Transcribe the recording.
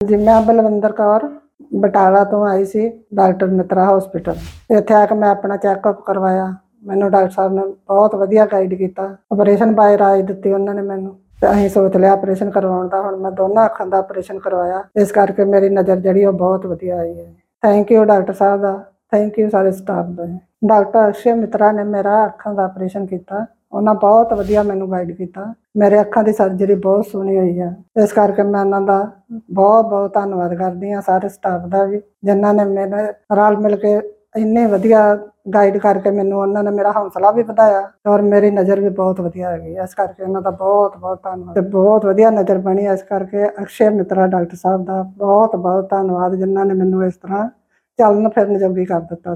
ਜੀ, ਮੈਂ ਬਲਵਿੰਦਰ ਕੌਰ, ਬਟਾਲਾ ਤੋਂ ਆਈ ਸੀ, ਡਾਕਟਰ ਮਿੱਤਰਾ ਹਸਪੀਟਲ ਇੱਥੇ ਆ ਕੇ ਮੈਂ ਆਪਣਾ ਚੈੱਕਅਪ ਕਰਵਾਇਆ। ਮੈਨੂੰ ਡਾਕਟਰ ਸਾਹਿਬ ਨੇ ਬਹੁਤ ਵਧੀਆ ਗਾਈਡ ਕੀਤਾ। ਆਪਰੇਸ਼ਨ ਬਾਏ ਰਾਜ ਦਿੱਤੀ ਉਹਨਾਂ ਨੇ ਮੈਨੂੰ। ਤੇ ਅਸੀਂ ਸੋਚ ਲਿਆ ਆਪਰੇਸ਼ਨ ਕਰਵਾਉਣ ਦਾ। ਹੁਣ ਮੈਂ ਦੋਨਾਂ ਅੱਖਾਂ ਦਾ ਆਪਰੇਸ਼ਨ ਕਰਵਾਇਆ। ਇਸ ਕਰਕੇ ਮੇਰੀ ਨਜ਼ਰ ਜਿਹੜੀ ਉਹ ਬਹੁਤ ਵਧੀਆ ਆਈ ਹੈ। ਥੈਂਕ ਯੂ ਡਾਕਟਰ ਸਾਹਿਬ ਦਾ। ਥੈਂਕ ਯੂ ਸਾਰੇ ਸਟਾਫ ਦਾ। ਡਾਕਟਰ ਅਕਸ਼ੇ ਮਿੱਤਰਾ ਨੇ ਮੇਰਾ ਅੱਖਾਂ ਦਾ ਆਪਰੇਸ਼ਨ ਕੀਤਾ। ਉਹਨਾਂ ਬਹੁਤ ਵਧੀਆ ਮੈਨੂੰ ਗਾਈਡ ਕੀਤਾ। ਮੇਰੇ ਅੱਖਾਂ ਦੀ ਸਰਜਰੀ ਬਹੁਤ ਸੋਹਣੀ ਹੋਈ ਹੈ ਇਸ ਕਰਕੇ ਮੈਂ ਉਹਨਾਂ ਦਾ ਬਹੁਤ ਬਹੁਤ ਧੰਨਵਾਦ ਕਰਦੀ ਹਾਂ ਸਾਰੇ ਸਟਾਫ ਦਾ ਵੀ, ਜਿਨ੍ਹਾਂ ਨੇ ਮੇਰੇ ਰਲ ਮਿਲ ਕੇ ਇੰਨੇ ਵਧੀਆ ਗਾਈਡ ਕਰਕੇ ਮੈਨੂੰ ਉਹਨਾਂ ਨੇ ਮੇਰਾ ਹੌਸਲਾ ਵੀ ਵਧਾਇਆ ਔਰ ਮੇਰੀ ਨਜ਼ਰ ਵੀ ਬਹੁਤ ਵਧੀਆ ਹੈਗੀ ਇਸ ਕਰਕੇ ਉਹਨਾਂ ਦਾ ਬਹੁਤ ਬਹੁਤ ਧੰਨਵਾਦ। ਤੇ ਬਹੁਤ ਵਧੀਆ ਨਜ਼ਰ ਬਣੀ। ਇਸ ਕਰਕੇ ਅਕਸ਼ੇ ਮਿੱਤਰਾ ਡਾਕਟਰ ਸਾਹਿਬ ਦਾ ਬਹੁਤ ਬਹੁਤ ਧੰਨਵਾਦ ਜਿਨ੍ਹਾਂ ਨੇ ਮੈਨੂੰ ਇਸ ਤਰ੍ਹਾਂ ਚੱਲਣ ਫਿਰਨ ਜੋਗੀ ਕਰ ਦਿੱਤਾ